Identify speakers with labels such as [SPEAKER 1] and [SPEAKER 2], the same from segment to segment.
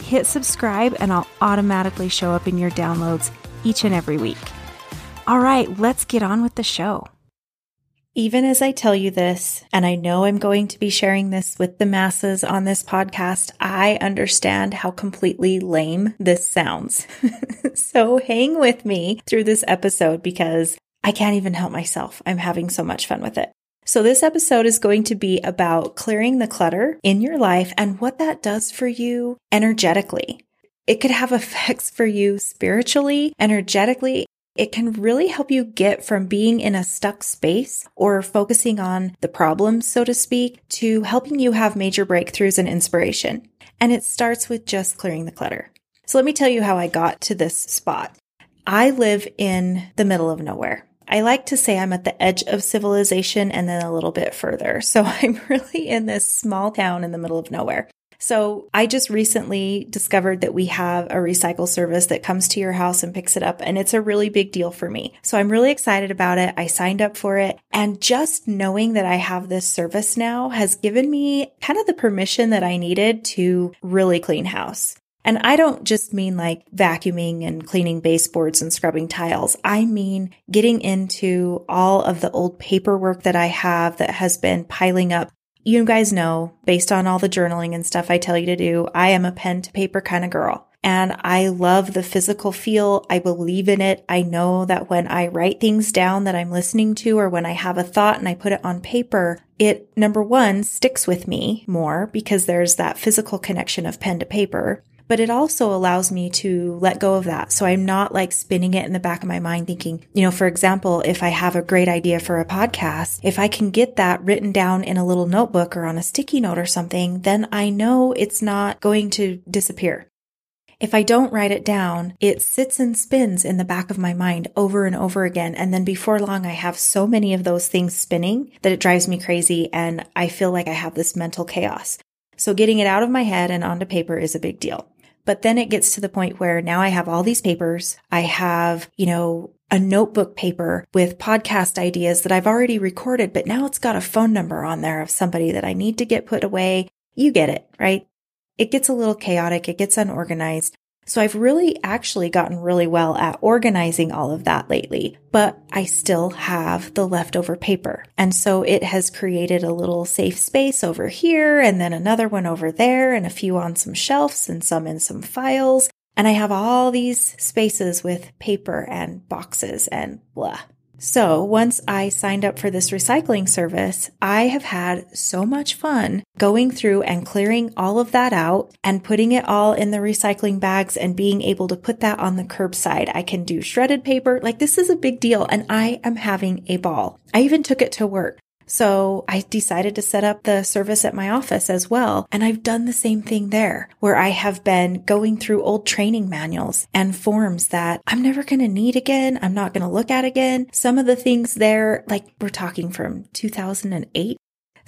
[SPEAKER 1] hit subscribe and I'll automatically show up in your downloads each and every week. All right, let's get on with the show. Even as I tell you this, and I know I'm going to be sharing this with the masses on this podcast, I understand how completely lame this sounds. so hang with me through this episode because I can't even help myself. I'm having so much fun with it. So, this episode is going to be about clearing the clutter in your life and what that does for you energetically. It could have effects for you spiritually, energetically. It can really help you get from being in a stuck space or focusing on the problems, so to speak, to helping you have major breakthroughs and inspiration. And it starts with just clearing the clutter. So let me tell you how I got to this spot. I live in the middle of nowhere. I like to say I'm at the edge of civilization and then a little bit further. So I'm really in this small town in the middle of nowhere. So I just recently discovered that we have a recycle service that comes to your house and picks it up. And it's a really big deal for me. So I'm really excited about it. I signed up for it. And just knowing that I have this service now has given me kind of the permission that I needed to really clean house. And I don't just mean like vacuuming and cleaning baseboards and scrubbing tiles. I mean getting into all of the old paperwork that I have that has been piling up. You guys know, based on all the journaling and stuff I tell you to do, I am a pen to paper kind of girl. And I love the physical feel. I believe in it. I know that when I write things down that I'm listening to, or when I have a thought and I put it on paper, it number one sticks with me more because there's that physical connection of pen to paper but it also allows me to let go of that. So I'm not like spinning it in the back of my mind thinking, you know, for example, if I have a great idea for a podcast, if I can get that written down in a little notebook or on a sticky note or something, then I know it's not going to disappear. If I don't write it down, it sits and spins in the back of my mind over and over again. And then before long, I have so many of those things spinning that it drives me crazy. And I feel like I have this mental chaos. So getting it out of my head and onto paper is a big deal. But then it gets to the point where now I have all these papers. I have, you know, a notebook paper with podcast ideas that I've already recorded, but now it's got a phone number on there of somebody that I need to get put away. You get it, right? It gets a little chaotic. It gets unorganized. So I've really actually gotten really well at organizing all of that lately, but I still have the leftover paper. And so it has created a little safe space over here and then another one over there and a few on some shelves and some in some files. And I have all these spaces with paper and boxes and blah. So once I signed up for this recycling service, I have had so much fun going through and clearing all of that out and putting it all in the recycling bags and being able to put that on the curbside. I can do shredded paper. Like this is a big deal and I am having a ball. I even took it to work. So I decided to set up the service at my office as well. And I've done the same thing there where I have been going through old training manuals and forms that I'm never going to need again. I'm not going to look at again. Some of the things there, like we're talking from 2008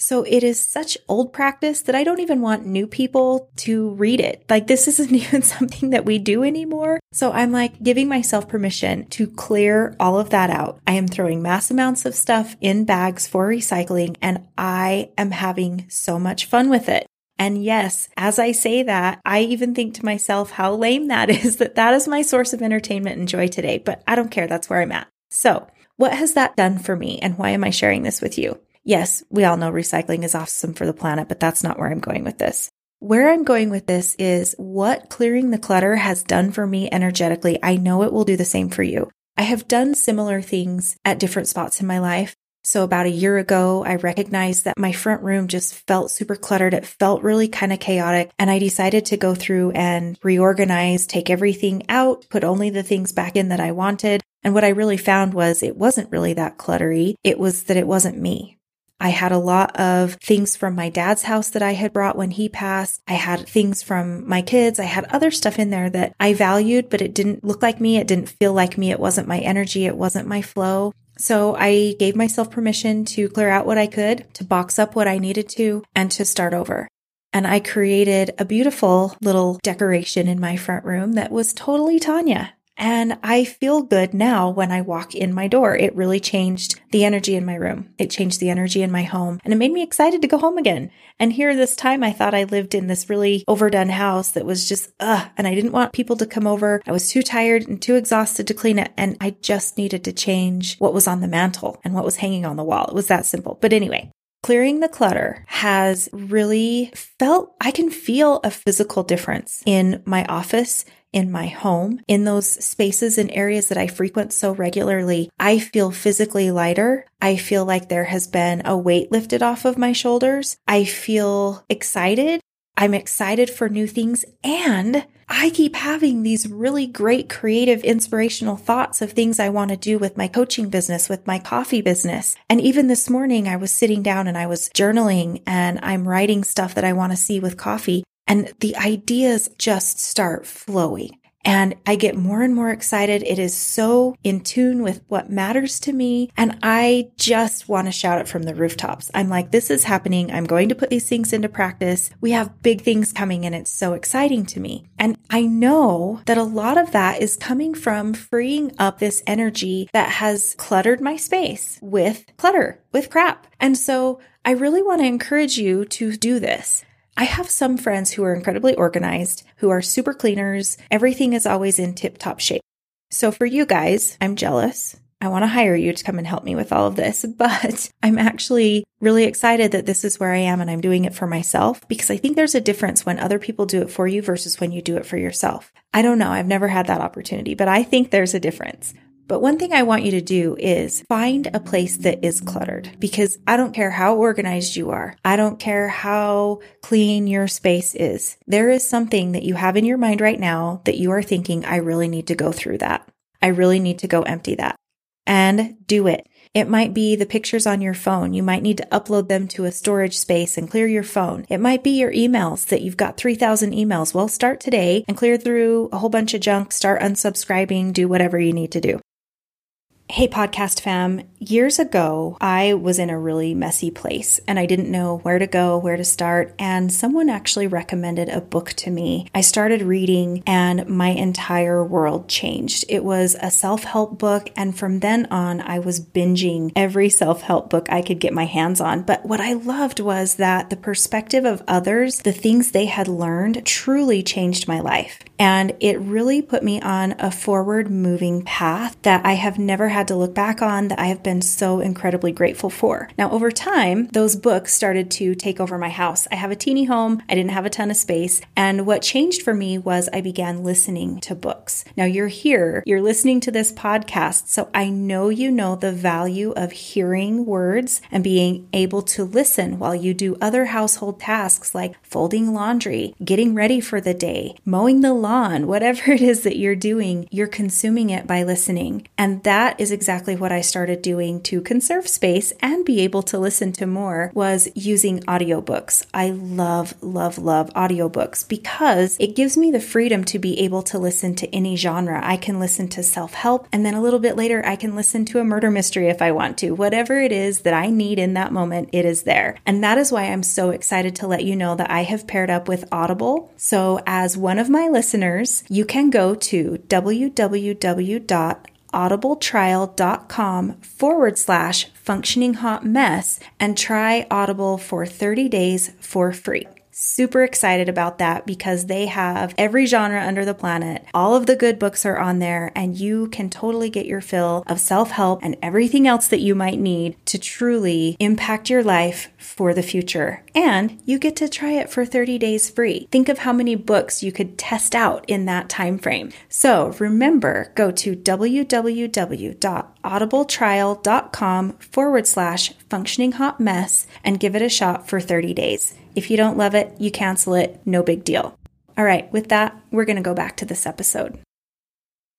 [SPEAKER 1] so it is such old practice that I don't even want new people to read it. Like this isn't even something that we do anymore. So I'm like giving myself permission to clear all of that out. I am throwing mass amounts of stuff in bags for recycling and I am having so much fun with it. And yes, as I say that, I even think to myself how lame that is that that is my source of entertainment and joy today, but I don't care. That's where I'm at. So what has that done for me and why am I sharing this with you? Yes, we all know recycling is awesome for the planet, but that's not where I'm going with this. Where I'm going with this is what clearing the clutter has done for me energetically. I know it will do the same for you. I have done similar things at different spots in my life. So about a year ago, I recognized that my front room just felt super cluttered. It felt really kind of chaotic. And I decided to go through and reorganize, take everything out, put only the things back in that I wanted. And what I really found was it wasn't really that cluttery. It was that it wasn't me. I had a lot of things from my dad's house that I had brought when he passed. I had things from my kids. I had other stuff in there that I valued, but it didn't look like me. It didn't feel like me. It wasn't my energy. It wasn't my flow. So I gave myself permission to clear out what I could, to box up what I needed to, and to start over. And I created a beautiful little decoration in my front room that was totally Tanya. And I feel good now when I walk in my door. It really changed the energy in my room. It changed the energy in my home and it made me excited to go home again. And here this time I thought I lived in this really overdone house that was just, ugh, and I didn't want people to come over. I was too tired and too exhausted to clean it. And I just needed to change what was on the mantle and what was hanging on the wall. It was that simple. But anyway, Clearing the clutter has really felt, I can feel a physical difference in my office in my home, in those spaces and areas that I frequent so regularly, I feel physically lighter. I feel like there has been a weight lifted off of my shoulders. I feel excited. I'm excited for new things and I keep having these really great creative, inspirational thoughts of things I want to do with my coaching business, with my coffee business. And even this morning, I was sitting down and I was journaling and I'm writing stuff that I want to see with coffee. And the ideas just start flowing. And I get more and more excited. It is so in tune with what matters to me. And I just want to shout it from the rooftops. I'm like, this is happening. I'm going to put these things into practice. We have big things coming and it's so exciting to me. And I know that a lot of that is coming from freeing up this energy that has cluttered my space with clutter, with crap. And so I really want to encourage you to do this. I have some friends who are incredibly organized, who are super cleaners. Everything is always in tip top shape. So for you guys, I'm jealous. I want to hire you to come and help me with all of this, but I'm actually really excited that this is where I am and I'm doing it for myself because I think there's a difference when other people do it for you versus when you do it for yourself. I don't know. I've never had that opportunity, but I think there's a difference. But one thing I want you to do is find a place that is cluttered because I don't care how organized you are. I don't care how clean your space is. There is something that you have in your mind right now that you are thinking, I really need to go through that. I really need to go empty that and do it. It might be the pictures on your phone. You might need to upload them to a storage space and clear your phone. It might be your emails that you've got 3,000 emails. Well, start today and clear through a whole bunch of junk, start unsubscribing, do whatever you need to do. Hey, podcast fam. Years ago, I was in a really messy place and I didn't know where to go, where to start. And someone actually recommended a book to me. I started reading and my entire world changed. It was a self help book. And from then on, I was binging every self help book I could get my hands on. But what I loved was that the perspective of others, the things they had learned, truly changed my life. And it really put me on a forward moving path that I have never had to look back on that I have been so incredibly grateful for. Now, over time, those books started to take over my house. I have a teeny home, I didn't have a ton of space. And what changed for me was I began listening to books. Now, you're here, you're listening to this podcast. So I know you know the value of hearing words and being able to listen while you do other household tasks like folding laundry, getting ready for the day, mowing the lawn whatever it is that you're doing, you're consuming it by listening. And that is exactly what I started doing to conserve space and be able to listen to more was using audiobooks. I love, love, love audiobooks because it gives me the freedom to be able to listen to any genre. I can listen to self help, and then a little bit later, I can listen to a murder mystery if I want to. Whatever it is that I need in that moment, it is there. And that is why I'm so excited to let you know that I have paired up with Audible. So, as one of my listeners, you can go to www.audibletrial.com forward slash functioning hot mess and try Audible for 30 days for free. Super excited about that because they have every genre under the planet. All of the good books are on there, and you can totally get your fill of self help and everything else that you might need to truly impact your life for the future. And you get to try it for 30 days free. Think of how many books you could test out in that time frame. So remember, go to www.audibletrial.com forward slash functioning hot mess and give it a shot for 30 days. If you don't love it, you cancel it, no big deal. All right, with that, we're going to go back to this episode.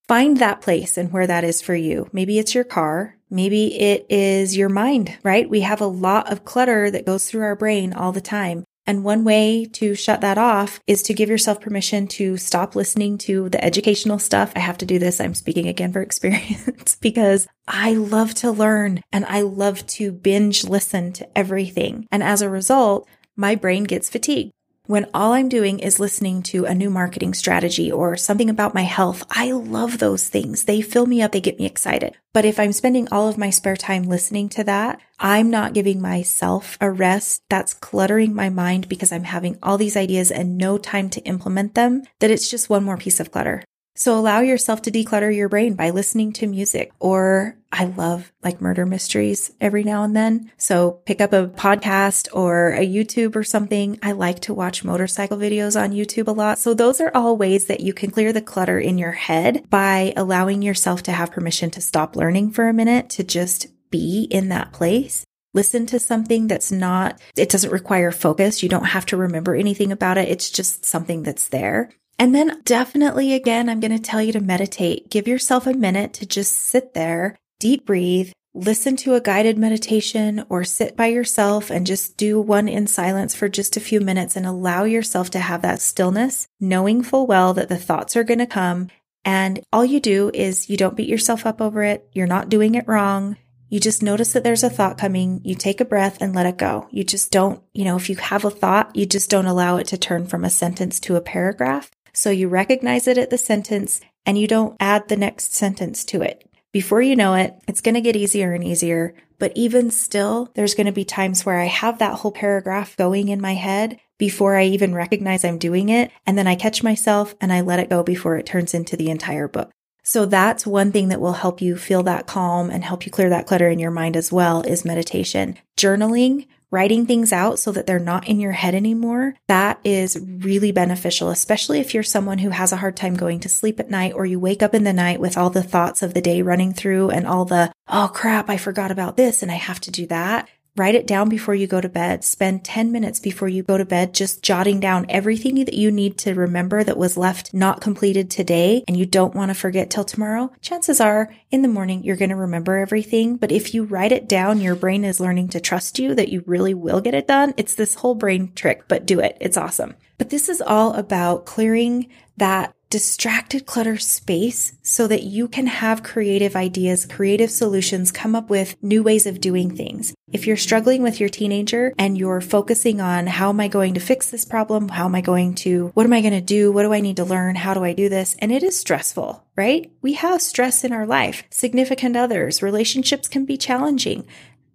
[SPEAKER 1] Find that place and where that is for you. Maybe it's your car, Maybe it is your mind, right? We have a lot of clutter that goes through our brain all the time. And one way to shut that off is to give yourself permission to stop listening to the educational stuff. I have to do this. I'm speaking again for experience because I love to learn and I love to binge listen to everything. And as a result, my brain gets fatigued. When all I'm doing is listening to a new marketing strategy or something about my health, I love those things. They fill me up. They get me excited. But if I'm spending all of my spare time listening to that, I'm not giving myself a rest. That's cluttering my mind because I'm having all these ideas and no time to implement them, that it's just one more piece of clutter. So allow yourself to declutter your brain by listening to music or I love like murder mysteries every now and then. So pick up a podcast or a YouTube or something. I like to watch motorcycle videos on YouTube a lot. So those are all ways that you can clear the clutter in your head by allowing yourself to have permission to stop learning for a minute, to just be in that place listen to something that's not, it doesn't require focus. You don't have to remember anything about it. It's just something that's there. And then definitely again, I'm going to tell you to meditate. Give yourself a minute to just sit there, deep breathe, listen to a guided meditation or sit by yourself and just do one in silence for just a few minutes and allow yourself to have that stillness, knowing full well that the thoughts are going to come. And all you do is you don't beat yourself up over it. You're not doing it wrong. You just notice that there's a thought coming. You take a breath and let it go. You just don't, you know, if you have a thought, you just don't allow it to turn from a sentence to a paragraph. So you recognize it at the sentence and you don't add the next sentence to it. Before you know it, it's going to get easier and easier. But even still, there's going to be times where I have that whole paragraph going in my head before I even recognize I'm doing it. And then I catch myself and I let it go before it turns into the entire book. So that's one thing that will help you feel that calm and help you clear that clutter in your mind as well is meditation. Journaling writing things out so that they're not in your head anymore, that is really beneficial, especially if you're someone who has a hard time going to sleep at night or you wake up in the night with all the thoughts of the day running through and all the, oh crap, I forgot about this and I have to do that. Write it down before you go to bed. Spend 10 minutes before you go to bed just jotting down everything that you need to remember that was left not completed today and you don't want to forget till tomorrow. Chances are in the morning you're going to remember everything. But if you write it down, your brain is learning to trust you that you really will get it done. It's this whole brain trick, but do it. It's awesome. But this is all about clearing that distracted clutter space so that you can have creative ideas, creative solutions, come up with new ways of doing things. If you're struggling with your teenager and you're focusing on how am I going to fix this problem? How am I going to, what am I going to do? What do I need to learn? How do I do this? And it is stressful, right? We have stress in our life. Significant others, relationships can be challenging.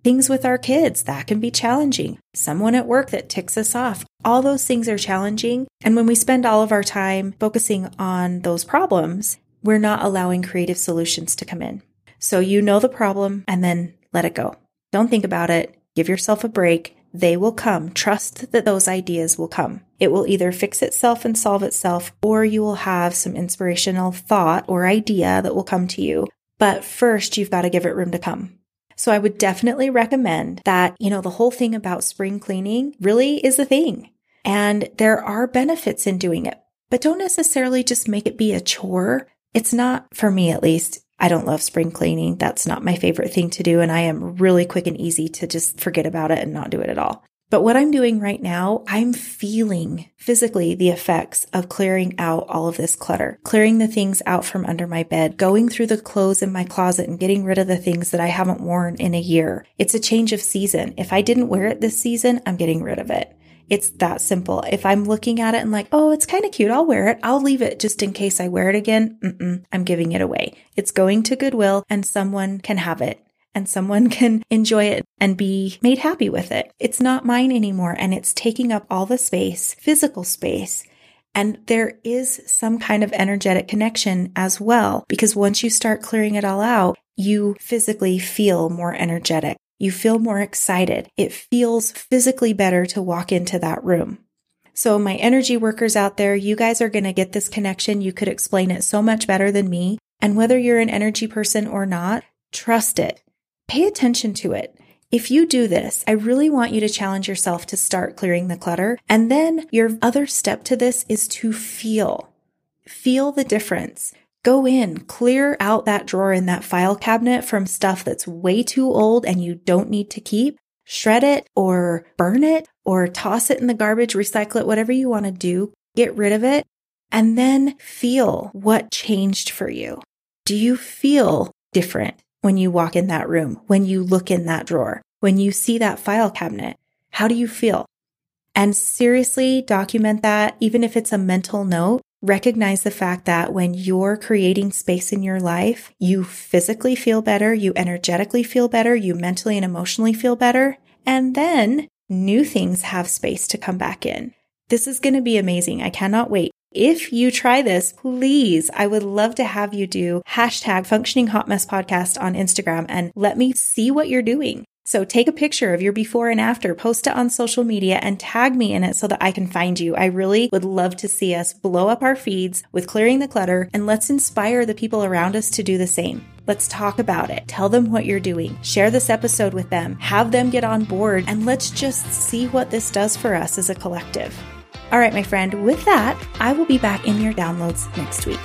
[SPEAKER 1] Things with our kids, that can be challenging. Someone at work that ticks us off. All those things are challenging. And when we spend all of our time focusing on those problems, we're not allowing creative solutions to come in. So you know the problem and then let it go. Don't think about it. Give yourself a break. They will come. Trust that those ideas will come. It will either fix itself and solve itself, or you will have some inspirational thought or idea that will come to you. But first, you've got to give it room to come. So I would definitely recommend that, you know, the whole thing about spring cleaning really is a thing. And there are benefits in doing it, but don't necessarily just make it be a chore. It's not, for me at least, I don't love spring cleaning. That's not my favorite thing to do. And I am really quick and easy to just forget about it and not do it at all. But what I'm doing right now, I'm feeling physically the effects of clearing out all of this clutter, clearing the things out from under my bed, going through the clothes in my closet and getting rid of the things that I haven't worn in a year. It's a change of season. If I didn't wear it this season, I'm getting rid of it. It's that simple. If I'm looking at it and like, oh, it's kind of cute, I'll wear it. I'll leave it just in case I wear it again. Mm-mm, I'm giving it away. It's going to Goodwill and someone can have it and someone can enjoy it and be made happy with it. It's not mine anymore and it's taking up all the space, physical space. And there is some kind of energetic connection as well, because once you start clearing it all out, you physically feel more energetic. You feel more excited. It feels physically better to walk into that room. So my energy workers out there, you guys are going to get this connection. You could explain it so much better than me. And whether you're an energy person or not, trust it pay attention to it. If you do this, I really want you to challenge yourself to start clearing the clutter. And then your other step to this is to feel. Feel the difference. Go in, clear out that drawer in that file cabinet from stuff that's way too old and you don't need to keep. Shred it or burn it or toss it in the garbage, recycle it, whatever you want to do. Get rid of it and then feel what changed for you. Do you feel different when you walk in that room, when you look in that drawer, when you see that file cabinet? How do you feel? And seriously document that, even if it's a mental note. Recognize the fact that when you're creating space in your life, you physically feel better, you energetically feel better, you mentally and emotionally feel better. And then new things have space to come back in. This is going to be amazing. I cannot wait. If you try this, please, I would love to have you do hashtag functioning hot mess podcast on Instagram and let me see what you're doing. So take a picture of your before and after, post it on social media and tag me in it so that I can find you. I really would love to see us blow up our feeds with clearing the clutter and let's inspire the people around us to do the same. Let's talk about it. Tell them what you're doing. Share this episode with them. Have them get on board and let's just see what this does for us as a collective. All right, my friend, with that, I will be back in your downloads next week.